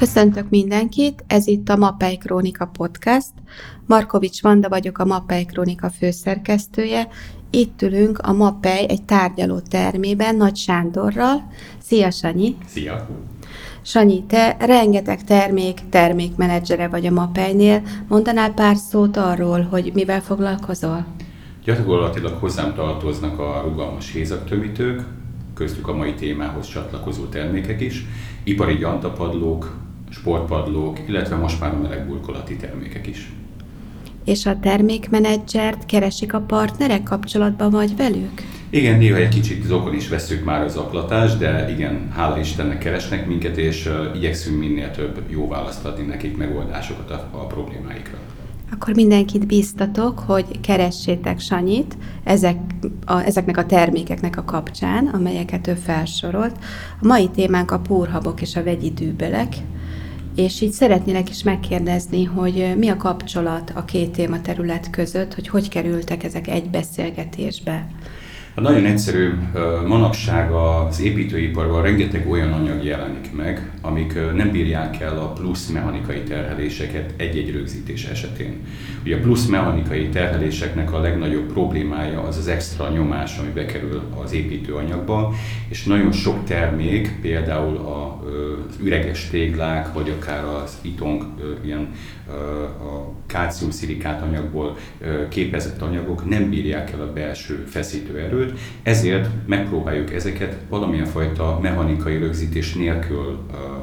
Köszöntök mindenkit, ez itt a Mappely Krónika Podcast. Markovics Vanda vagyok, a Mappely Krónika főszerkesztője. Itt ülünk a Mappely egy tárgyaló termében Nagy Sándorral. Szia, Sanyi! Szia! Sanyi, te rengeteg termék, termékmenedzsere vagy a Mappelynél. Mondanál pár szót arról, hogy mivel foglalkozol? Gyakorlatilag hozzám tartoznak a rugalmas hézaktömítők, köztük a mai témához csatlakozó termékek is, ipari gyantapadlók, sportpadlók, illetve most már a meleg burkolati termékek is. És a termékmenedzsert keresik a partnerek, kapcsolatban vagy velük? Igen, néha egy kicsit zokon is veszük már az aklatást, de igen, hála Istennek keresnek minket, és uh, igyekszünk minél több jó választ adni nekik, megoldásokat a, a problémáikra. Akkor mindenkit bíztatok, hogy keressétek Sanyit ezek a, ezeknek a termékeknek a kapcsán, amelyeket ő felsorolt. A mai témánk a pórhabok és a vegyi dűbelek, és így szeretnélek is megkérdezni, hogy mi a kapcsolat a két téma terület között, hogy hogy kerültek ezek egy beszélgetésbe. Hát nagyon egyszerű, manapság az építőiparban rengeteg olyan anyag jelenik meg, amik nem bírják el a plusz mechanikai terheléseket egy-egy rögzítés esetén. Ugye a plusz mechanikai terheléseknek a legnagyobb problémája az az extra nyomás, ami bekerül az építőanyagba, és nagyon sok termék, például az üreges téglák, vagy akár az itong, ilyen a kálciumszilikát anyagból képezett anyagok nem bírják el a belső feszítőerőt, ezért megpróbáljuk ezeket valamilyen fajta mechanikai rögzítés nélkül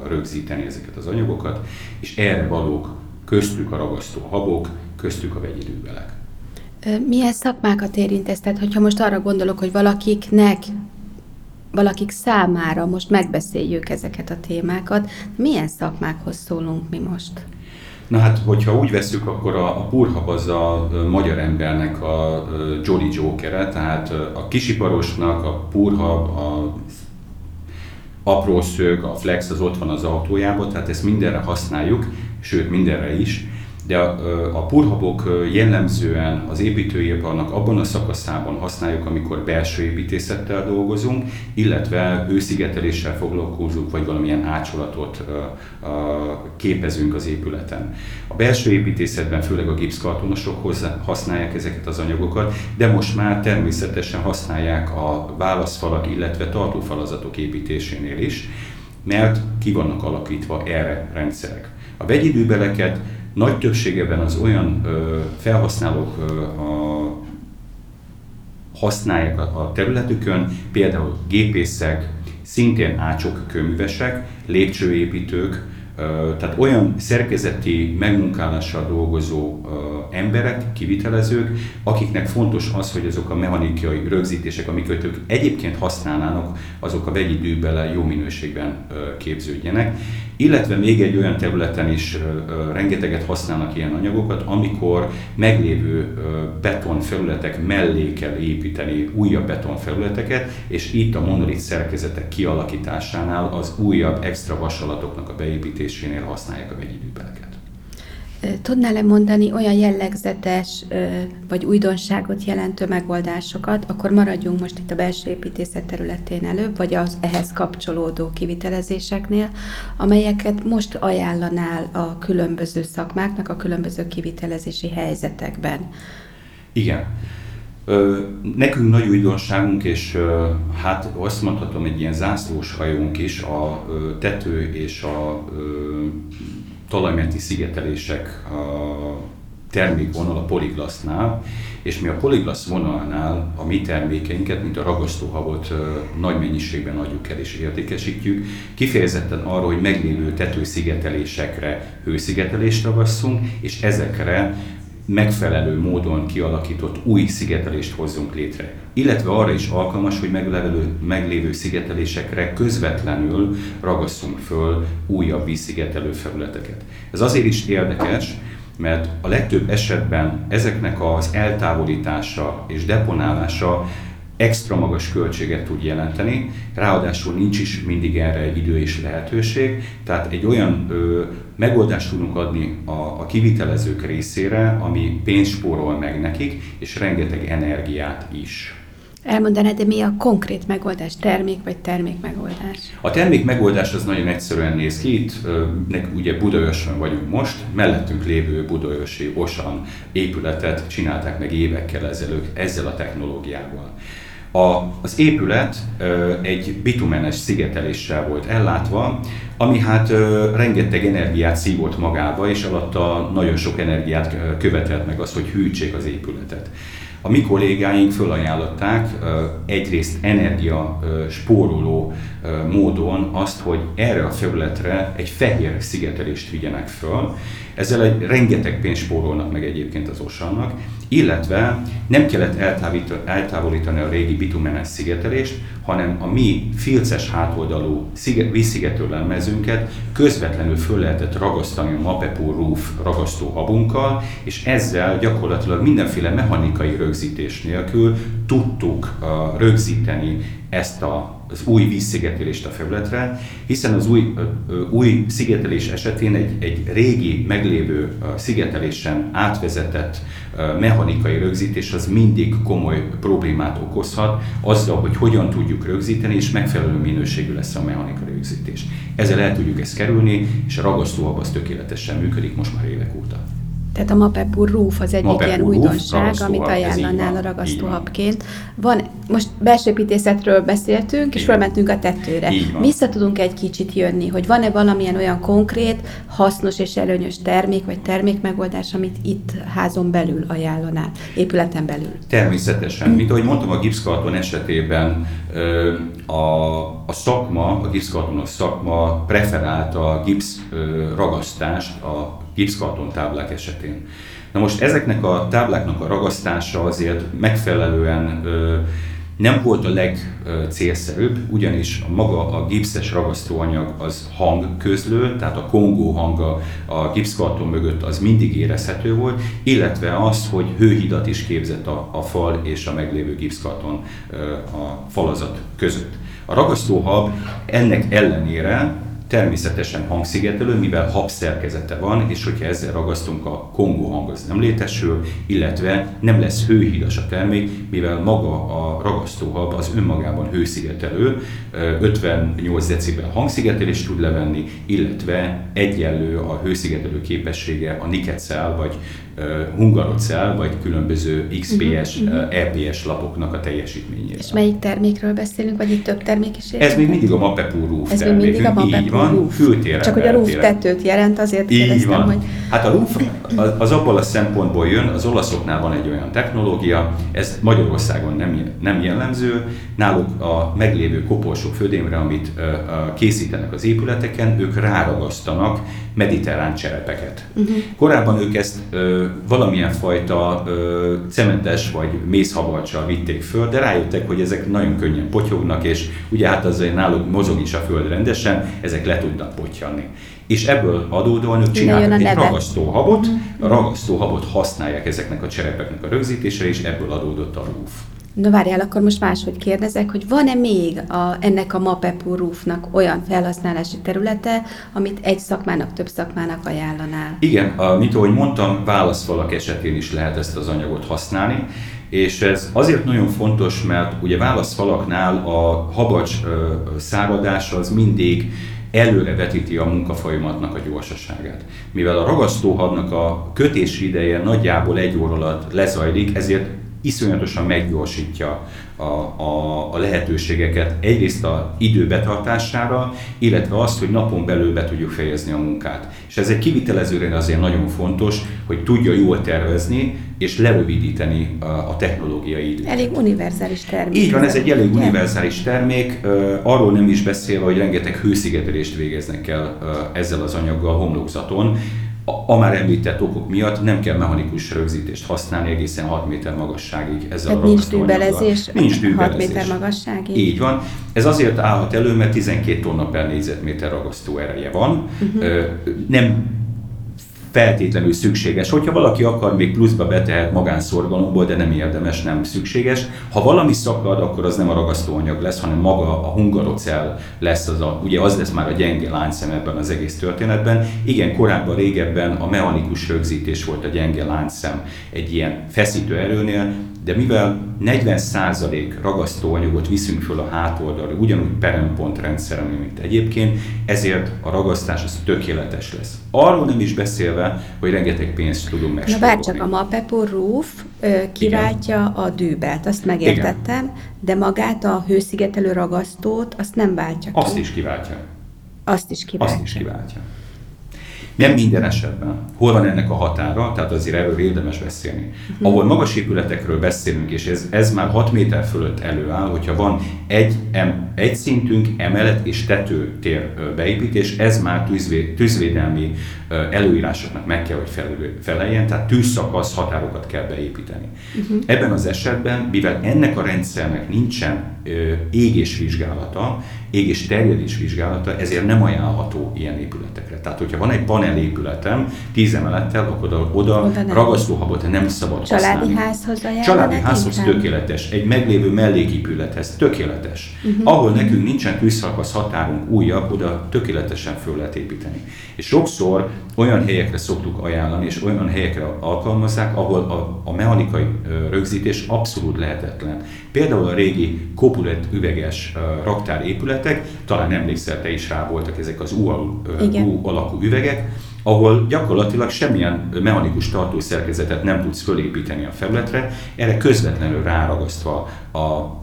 rögzíteni ezeket az anyagokat, és erre valók köztük a ragasztó habok, köztük a vegyi dűbelek. Milyen szakmákat érint ez? Tehát, hogyha most arra gondolok, hogy valakiknek, valakik számára most megbeszéljük ezeket a témákat, milyen szakmákhoz szólunk mi most? Na hát, hogyha úgy veszük, akkor a, a purhab az a magyar embernek a Jolly Jokere, tehát a kisiparosnak a purhab, a apró szög, a flex az ott van az autójában, tehát ezt mindenre használjuk, sőt mindenre is de a, a purhabok jellemzően az építőiparnak abban a szakaszában használjuk, amikor belső építészettel dolgozunk, illetve hőszigeteléssel foglalkozunk, vagy valamilyen ácsolatot képezünk az épületen. A belső építészetben főleg a gipszkartonosok használják ezeket az anyagokat, de most már természetesen használják a válaszfalak, illetve tartófalazatok építésénél is, mert ki vannak alakítva erre rendszerek. A vegyidőbeleket nagy többségében az olyan ö, felhasználók ö, a, használják a, a területükön, például gépészek, szintén ácsok, köművesek, lépcsőépítők, tehát olyan szerkezeti megmunkálással dolgozó emberek, kivitelezők, akiknek fontos az, hogy azok a mechanikai rögzítések, amiket ők egyébként használnának, azok a vegyi dűbele jó minőségben képződjenek. Illetve még egy olyan területen is rengeteget használnak ilyen anyagokat, amikor meglévő betonfelületek mellé kell építeni újabb betonfelületeket, és itt a monolit szerkezetek kialakításánál az újabb extra vasalatoknak a beépítésénél használják a vegyi. Tudnál-e mondani olyan jellegzetes vagy újdonságot jelentő megoldásokat, akkor maradjunk most itt a belső építészet területén előbb, vagy az ehhez kapcsolódó kivitelezéseknél, amelyeket most ajánlanál a különböző szakmáknak, a különböző kivitelezési helyzetekben? Igen. Nekünk nagy újdonságunk, és hát azt mondhatom, egy ilyen zászlós hajónk is a tető és a talajmenti szigetelések termékvonal a Poliglasznál, és mi a Poliglasz vonalnál a mi termékeinket, mint a ragasztóhabot nagy mennyiségben adjuk el és értékesítjük, kifejezetten arra, hogy meglévő tetőszigetelésekre hőszigetelést ragasszunk, és ezekre megfelelő módon kialakított új szigetelést hozzunk létre. Illetve arra is alkalmas, hogy meglévő, meglévő szigetelésekre közvetlenül ragasszunk föl újabb vízszigetelő felületeket. Ez azért is érdekes, mert a legtöbb esetben ezeknek az eltávolítása és deponálása extra magas költséget tud jelenteni, ráadásul nincs is mindig erre idő és lehetőség, tehát egy olyan ö, megoldást tudunk adni a, a kivitelezők részére, ami pénzt spórol meg nekik, és rengeteg energiát is. Elmondanád, de mi a konkrét megoldás, termék vagy termék megoldás? A termék megoldás az nagyon egyszerűen néz ki. Itt ugye Budaörsön vagyunk most, mellettünk lévő Budaörsi Osan épületet csinálták meg évekkel ezelőtt ezzel a technológiával. A, az épület ö, egy bitumenes szigeteléssel volt ellátva, ami hát ö, rengeteg energiát szívott magába, és alatta nagyon sok energiát követelt meg az, hogy hűtsék az épületet. A mi kollégáink fölajánlották egyrészt energia spóroló módon azt, hogy erre a felületre egy fehér szigetelést vigyenek föl. Ezzel egy rengeteg pénzt spórolnak meg egyébként az osannak, illetve nem kellett eltávolítani a régi bitumenes szigetelést, hanem a mi filces hátoldalú vízszigető lemezünket közvetlenül föl lehetett ragasztani a Mapepur Roof ragasztó habunkkal, és ezzel gyakorlatilag mindenféle mechanikai rögzítés nélkül tudtuk uh, rögzíteni ezt a az új vízszigetelést a felületre, hiszen az új, új szigetelés esetén egy, egy régi, meglévő szigetelésen átvezetett mechanikai rögzítés az mindig komoly problémát okozhat azzal, hogy hogyan tudjuk rögzíteni, és megfelelő minőségű lesz a mechanikai rögzítés. Ezzel el tudjuk ezt kerülni, és a ragasztóab az tökéletesen működik most már évek óta. Tehát a Mapepur Roof az egyik Mapepur ilyen újdonság, amit ajánlanál a ragasztóhabként. Van, most belsőépítészetről beszéltünk, és felmentünk a tetőre. Vissza tudunk egy kicsit jönni, hogy van-e valamilyen olyan konkrét, hasznos és előnyös termék, vagy termékmegoldás, amit itt házon belül ajánlanál, épületen belül? Természetesen. Mint ahogy mondtam, a gipszkarton esetében a, a szakma, a gipszkarton a szakma preferálta a gipsz ragasztást a gipszkarton táblák esetén. Na most ezeknek a tábláknak a ragasztása azért megfelelően ö, nem volt a legcélszerűbb, ugyanis a maga a gipszes ragasztóanyag az hangközlő, tehát a kongó hanga a gipszkarton mögött az mindig érezhető volt, illetve az, hogy hőhidat is képzett a, a fal és a meglévő gipszkarton a falazat között. A ragasztóhab ennek ellenére természetesen hangszigetelő, mivel hab szerkezete van, és hogyha ezzel ragasztunk, a kongó hang az nem létesül, illetve nem lesz hőhidas a termék, mivel maga a ragasztóhab az önmagában hőszigetelő, 58 decibel hangszigetelést tud levenni, illetve egyenlő a hőszigetelő képessége a niketszál vagy hungarocell, vagy különböző XPS, uh-huh. Mhm, EPS lapoknak a teljesítményével. És melyik termékről beszélünk, vagy itt több termék is érkezik? Ez még mindig a Mapepur Roof Ez még mindig a Mapepur Roof. Csak hogy a roof tetőt jelent, azért Így kérdeztem, van. hogy... Hát a roof az abból a szempontból jön, az olaszoknál van egy olyan technológia, ez Magyarországon nem, nem jellemző, náluk a meglévő koporsó födémre, amit készítenek az épületeken, ők ráragasztanak mediterrán cserepeket. Uh-huh. Korábban ők ezt ö, valamilyen fajta ö, cementes vagy mészhabarcsal vitték föl, de rájöttek, hogy ezek nagyon könnyen potyognak, és ugye hát azért náluk mozog is a föld rendesen, ezek le tudnak potyani. És ebből adódóan ők csináltak egy ragasztóhabot, uh-huh. a ragasztóhabot használják ezeknek a cserepeknek a rögzítésre, és ebből adódott a roof. Na várjál, akkor most máshogy kérdezek, hogy van-e még a, ennek a Mapepur Roofnak olyan felhasználási területe, amit egy szakmának, több szakmának ajánlanál? Igen, a, mint ahogy mondtam, válaszfalak esetén is lehet ezt az anyagot használni, és ez azért nagyon fontos, mert ugye válaszfalaknál a habacs száradása az mindig előrevetíti a munkafolyamatnak a gyorsaságát. Mivel a ragasztóhabnak a kötési ideje nagyjából egy óra alatt lezajlik, ezért iszonyatosan meggyorsítja a, a, a lehetőségeket egyrészt a idő betartására, illetve azt, hogy napon belül be tudjuk fejezni a munkát. És ez egy kivitelezőre azért nagyon fontos, hogy tudja jól tervezni, és lerövidíteni a, a technológiai időt. Elég univerzális termék. Így van, ez egy elég univerzális termék, arról nem is beszélve, hogy rengeteg hőszigetelést végeznek el ezzel az anyaggal homlokzaton, a már említett okok miatt nem kell mechanikus rögzítést használni egészen 6 méter magasságig ezzel Tehát a nincs dűbelezés, nincs dűbelezés. 6 méter magasságig? Így van. Ez azért állhat elő, mert 12 tonna per négyzetméter ragasztó ereje van. Uh-huh. Nem feltétlenül szükséges. Hogyha valaki akar, még pluszba betehet magánszorgalomból, de nem érdemes, nem szükséges. Ha valami szakad, akkor az nem a ragasztóanyag lesz, hanem maga a hungarocell lesz, az a, ugye az lesz már a gyenge láncszem ebben az egész történetben. Igen, korábban, régebben a mechanikus rögzítés volt a gyenge láncszem egy ilyen feszítő erőnél, de mivel 40% ragasztóanyagot viszünk föl a hátoldalra, ugyanúgy perempont rendszer, mint egyébként, ezért a ragasztás az tökéletes lesz. Arról nem is beszélve, hogy rengeteg pénzt tudunk megspórolni. Na csak a Mapepur Roof ö, kiváltja Igen. a dűbelt, azt megértettem, Igen. de magát a hőszigetelő ragasztót azt nem váltja ki. Azt is kiváltja. Azt is kiváltja. Azt is kiváltja. Nem minden esetben. Hol van ennek a határa, tehát azért erről érdemes beszélni. Uh-huh. Ahol magas épületekről beszélünk, és ez, ez már 6 méter fölött előáll, hogyha van egy, em, egy szintünk, emelet és tetőtér beépítés, ez már tűzvé, tűzvédelmi előírásoknak meg kell, hogy feleljen, tehát tűzszakasz határokat kell beépíteni. Uh-huh. Ebben az esetben, mivel ennek a rendszernek nincsen égésvizsgálata, égés terjedés vizsgálata, ezért nem ajánlható ilyen épületekre. Tehát, hogyha van egy panel épületem, tíz emelettel, akkor oda, oda ragasztóhabot nem szabad Családi használni. házhoz ajánlani? Családi házhoz inkább? tökéletes. Egy meglévő melléképülethez tökéletes. Uh-huh. Ahol nekünk nincsen tűzszakasz határunk újabb, oda tökéletesen föl lehet építeni. És sokszor olyan helyekre szoktuk ajánlani, és olyan helyekre alkalmazzák, ahol a, a mechanikai rögzítés abszolút lehetetlen. Például a régi kopulet üveges raktár épületek, talán emlékszel te is rá voltak ezek az U, U alakú üvegek, ahol gyakorlatilag semmilyen mechanikus tartószerkezetet nem tudsz fölépíteni a felületre, erre közvetlenül ráragasztva a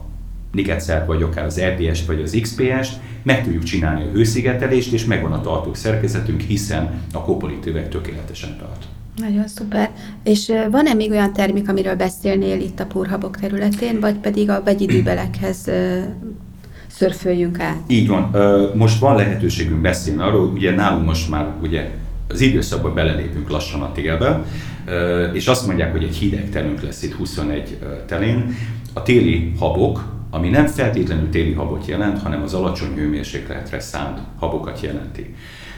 Niketszer, vagy akár az RDS-t, vagy az XPS-t, meg tudjuk csinálni a hőszigetelést, és megvan a tartó szerkezetünk, hiszen a kopolit üveg tökéletesen tart. Nagyon szuper. És van-e még olyan termék, amiről beszélnél itt a purhabok területén, vagy pedig a vegyidőbelekhez szörföljünk át? Így van. Most van lehetőségünk beszélni arról, ugye nálunk most már ugye az időszakban belelépünk lassan a télbe, és azt mondják, hogy egy hideg telünk lesz itt 21 telén. A téli habok, ami nem feltétlenül téli habot jelent, hanem az alacsony hőmérsékletre szánt habokat jelenti.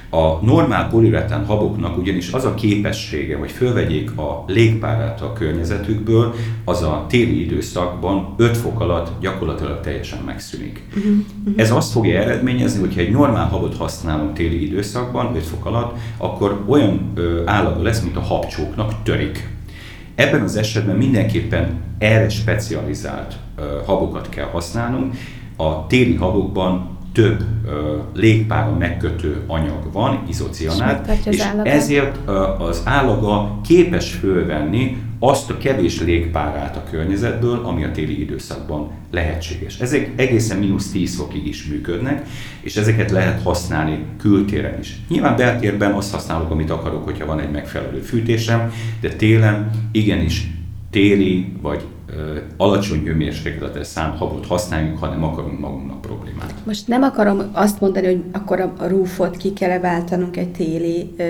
A normál poliuretán haboknak ugyanis az a képessége, hogy fölvegyék a légpárát a környezetükből, az a téli időszakban 5 fok alatt gyakorlatilag teljesen megszűnik. Uh-huh, uh-huh. Ez azt fogja eredményezni, hogyha egy normál habot használunk téli időszakban, 5 fok alatt, akkor olyan ö, állaga lesz, mint a habcsóknak törik. Ebben az esetben mindenképpen erre specializált ö, habokat kell használnunk. A téli habokban több uh, légpára megkötő anyag van, izocianát, és, és ezért az állaga képes fölvenni azt a kevés légpárát a környezetből, ami a téli időszakban lehetséges. Ezek egészen mínusz 10 fokig is működnek, és ezeket lehet használni kültéren is. Nyilván beltérben azt használok, amit akarok, hogyha van egy megfelelő fűtésem, de télen igenis téli vagy alacsony hőmérsékletes számhabot használjunk, hanem akarunk magunknak problémát. Most nem akarom azt mondani, hogy akkor a rúfot ki kell váltanunk egy téli ö,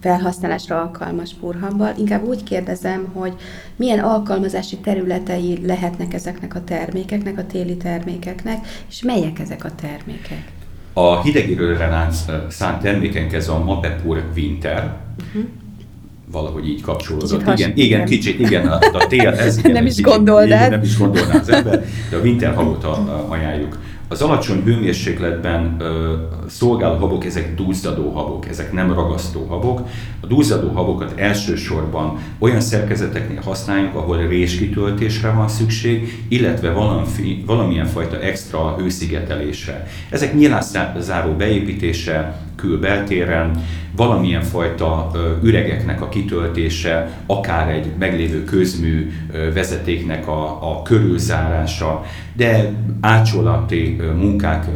felhasználásra alkalmas purhammal. Inkább úgy kérdezem, hogy milyen alkalmazási területei lehetnek ezeknek a termékeknek, a téli termékeknek, és melyek ezek a termékek? A hidegérőre szánt termékenk ez a Mapepur Winter, uh-huh valahogy így kapcsolódott. Kicsit igen, igen, kicsit, igen, a, a tél, ez igen, nem is gondolnád. Nem is gondolná az ember, de a winter habot ajánljuk. Az alacsony hőmérsékletben ö, szolgáló habok, ezek dúzzadó habok, ezek nem ragasztó habok. A dúzzadó habokat elsősorban olyan szerkezeteknél használjuk, ahol réskitöltésre van szükség, illetve valami, valamilyen fajta extra hőszigetelésre. Ezek záró beépítése külbeltéren, valamilyen fajta üregeknek a kitöltése, akár egy meglévő közmű vezetéknek a, a körülzárása, de átcsolati munkák.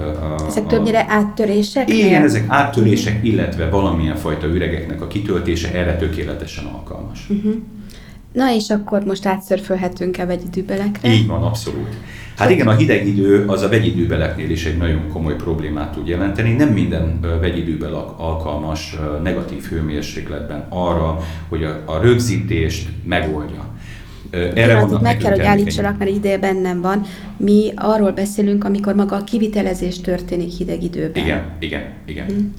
Ezek többnyire áttörések? Igen, ezek áttörések, illetve valamilyen fajta üregeknek a kitöltése erre tökéletesen alkalmas. Uh-huh. Na és akkor most átszörfölhetünk-e vegyidőbelekre? Így van, abszolút. Hát igen, a hideg idő az a vegyidőbeleknél is egy nagyon komoly problémát tud jelenteni. Nem minden vegyidőbel alkalmas negatív hőmérsékletben arra, hogy a, a rögzítést megoldja. Erre van meg kell, hogy állítsanak, mert ide bennem van. Mi arról beszélünk, amikor maga a kivitelezés történik hideg időben. Igen, igen, igen. Hmm.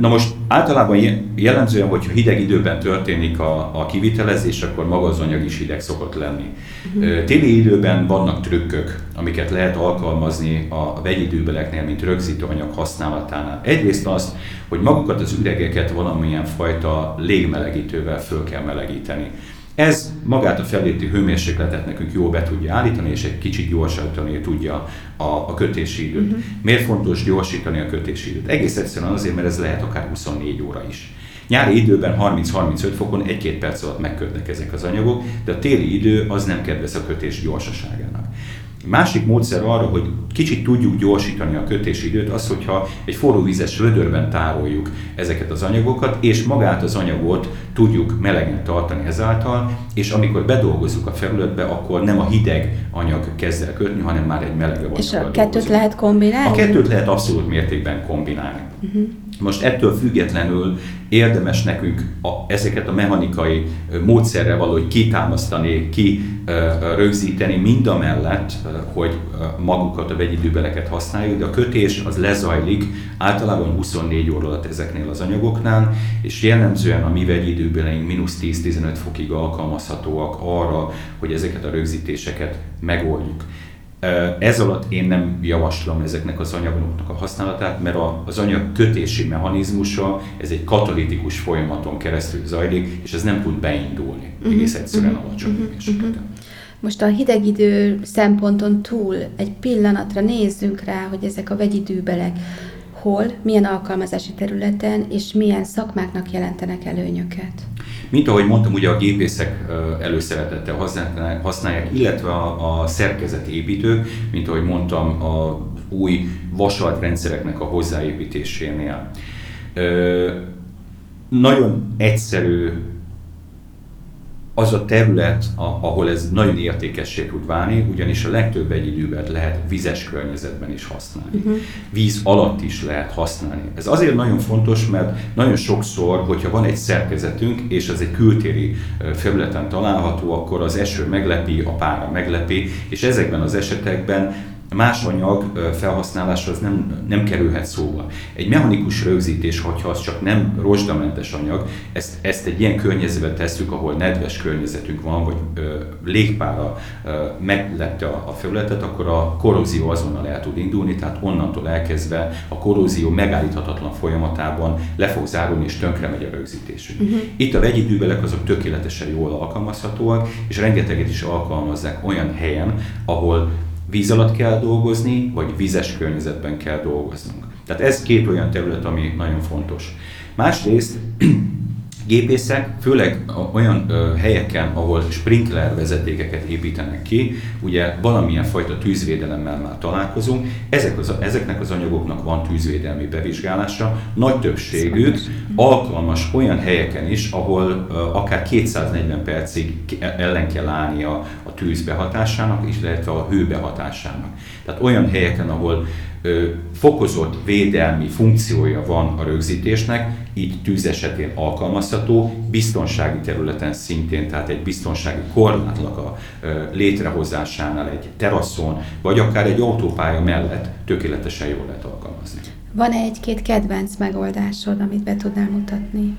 Na most általában jellemzően, hogyha hideg időben történik a, a kivitelezés, akkor maga az anyag is hideg szokott lenni. Uh-huh. Téli időben vannak trükkök, amiket lehet alkalmazni a vegyidőbeleknél, mint rögzítő anyag használatánál. Egyrészt az, hogy magukat az üregeket valamilyen fajta légmelegítővel föl kell melegíteni. Ez magát a felléti hőmérsékletet nekünk jól be tudja állítani, és egy kicsit gyorsítani tudja a, a kötési időt. Uh-huh. Miért fontos gyorsítani a kötési időt? Egész egyszerűen azért, mert ez lehet akár 24 óra is. Nyári időben 30-35 fokon egy-két perc alatt megkötnek ezek az anyagok, de a téli idő az nem kedvez a kötés gyorsaságának. Másik módszer arra, hogy kicsit tudjuk gyorsítani a kötési időt, az, hogyha egy forró vízes vödörben tároljuk ezeket az anyagokat, és magát az anyagot tudjuk melegen tartani ezáltal, és amikor bedolgozzuk a felületbe, akkor nem a hideg anyag kezd el kötni, hanem már egy meleg anyag. És a kettőt dolgozunk. lehet kombinálni? A kettőt lehet abszolút mértékben kombinálni. Uh-huh. Most ettől függetlenül érdemes nekünk a, ezeket a mechanikai módszerrel valahogy kitámasztani, ki rögzíteni, mind a mellett, hogy magukat a vegyidőbeleket használjuk, de a kötés az lezajlik általában 24 óra alatt ezeknél az anyagoknál, és jellemzően a mi vegyidőbeleink mínusz 10-15 fokig alkalmazhatóak arra, hogy ezeket a rögzítéseket megoldjuk. Ez alatt én nem javaslom ezeknek az anyagoknak a használatát, mert az anyag kötési mechanizmusa, ez egy katalitikus folyamaton keresztül zajlik, és ez nem tud beindulni uh-huh. egész egyszerűen uh-huh. alacsony uh-huh. Most a hideg idő szemponton túl egy pillanatra nézzünk rá, hogy ezek a vegyidőbelek hol, milyen alkalmazási területen és milyen szakmáknak jelentenek előnyöket. Mint ahogy mondtam, ugye a gépészek előszeretettel használják, illetve a, a szerkezetépítők, mint ahogy mondtam, a új vasaltrendszereknek a hozzáépítésénél. Nagyon egyszerű az a terület, ahol ez nagyon értékessé tud válni, ugyanis a legtöbb vegyidőbet lehet vizes környezetben is használni. Uh-huh. Víz alatt is lehet használni. Ez azért nagyon fontos, mert nagyon sokszor, hogyha van egy szerkezetünk, és ez egy kültéri felületen található, akkor az eső meglepi, a pára meglepi, és ezekben az esetekben más anyag felhasználása az nem, nem kerülhet szóba. Egy mechanikus rögzítés, hogyha az csak nem rozsdamentes anyag, ezt, ezt egy ilyen környezetbe tesszük, ahol nedves környezetünk van, vagy ö, légpára ö, meglepte a, a felületet, akkor a korrózió azonnal el tud indulni, tehát onnantól elkezdve a korrózió megállíthatatlan folyamatában le fog zárulni, és tönkre megy a rögzítésünk. Uh-huh. Itt a vegyi dűbelek azok tökéletesen jól alkalmazhatóak, és rengeteget is alkalmazzák olyan helyen, ahol víz alatt kell dolgozni, vagy vízes környezetben kell dolgoznunk. Tehát ez két olyan terület, ami nagyon fontos. Másrészt gépészek, főleg olyan ö, helyeken, ahol sprinkler vezetékeket építenek ki, ugye valamilyen fajta tűzvédelemmel már találkozunk, ezek az, ezeknek az anyagoknak van tűzvédelmi bevizsgálása, nagy többségük alkalmas olyan helyeken is, ahol ö, akár 240 percig ellen kell állni a, a tűz behatásának, illetve a hő behatásának. Tehát olyan helyeken, ahol fokozott védelmi funkciója van a rögzítésnek, így tűz esetén alkalmazható, biztonsági területen szintén, tehát egy biztonsági korlátnak a létrehozásánál egy teraszon, vagy akár egy autópálya mellett tökéletesen jól lehet alkalmazni. Van-e egy-két kedvenc megoldásod, amit be tudnál mutatni?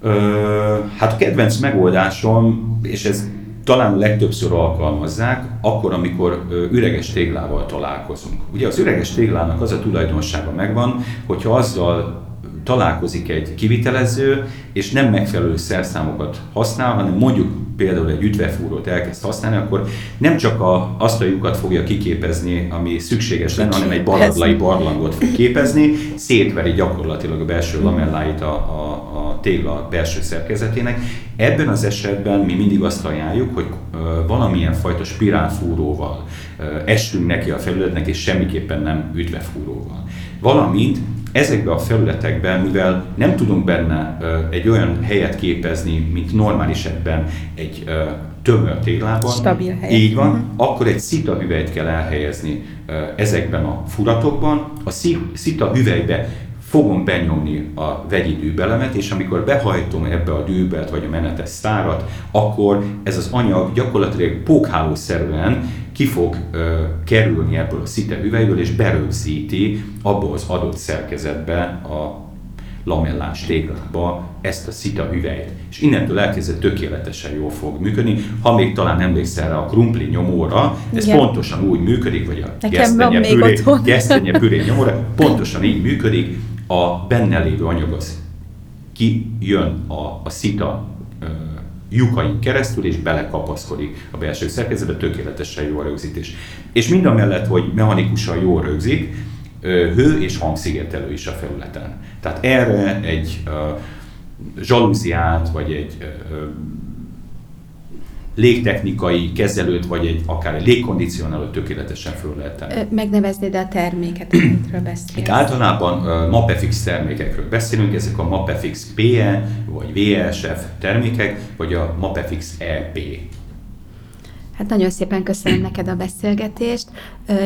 Ö, hát a kedvenc megoldásom, és ez talán legtöbbször alkalmazzák, akkor, amikor üreges téglával találkozunk. Ugye az üreges téglának az a tulajdonsága megvan, hogyha azzal találkozik egy kivitelező, és nem megfelelő szerszámokat használ, hanem mondjuk például egy ütvefúrót elkezd használni, akkor nem csak a, azt a lyukat fogja kiképezni, ami szükséges lenne, hanem egy baradlai barlangot fog képezni, szétveri gyakorlatilag a belső lamelláit a, a, a tégla belső szerkezetének. Ebben az esetben mi mindig azt ajánljuk, hogy valamilyen fajta spirálfúróval essünk neki a felületnek, és semmiképpen nem ütvefúróval. Valamint ezekbe a felületekben, mivel nem tudunk benne egy olyan helyet képezni, mint normális esetben egy tömör téglában, Stabil hely. így van, uh-huh. akkor egy szita hüvelyt kell elhelyezni ezekben a furatokban. A szita hüvelybe fogom benyomni a vegyi dűbelemet, és amikor behajtom ebbe a dűbelt vagy a menetes szárat, akkor ez az anyag gyakorlatilag pókhálószerűen ki fog ö, kerülni ebből a szite hüvelyből, és berögzíti abból az adott szerkezetbe a lamellás téglába ezt a szita hüvelyt. És innentől elkezdve tökéletesen jól fog működni. Ha még talán emlékszel rá a krumpli nyomóra, ez Igen. pontosan úgy működik, vagy a Nekem van még püré, otthon. gesztenye püré nyomóra, pontosan így működik. A benne lévő anyag az kijön a, a szita lyukain keresztül, és belekapaszkodik a belső szerkezetbe, tökéletesen jó a rögzítés. És mind a mellett, hogy mechanikusan jól rögzít, hő és hangszigetelő is a felületen. Tehát erre egy ö, zsalúziát, vagy egy légtechnikai kezelőt, vagy egy akár egy légkondicionálót tökéletesen föl lehet tenni. Megneveznéd a terméket, amikről beszélsz? Itt általában uh, MAPEFX termékekről beszélünk, ezek a MAPEFX PE, vagy VSF termékek, vagy a MAPEFX EP. Hát nagyon szépen köszönöm neked a beszélgetést.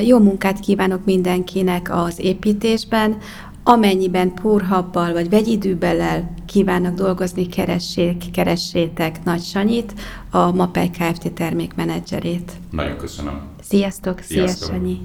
Jó munkát kívánok mindenkinek az építésben. Amennyiben púrhabbal vagy vegyidűbellel kívánnak dolgozni, keressék, keressétek Nagy Sanyit, a MAPEI Kft. termékmenedzserét. Nagyon köszönöm. Sziasztok, szia Sziasztok. Sanyi!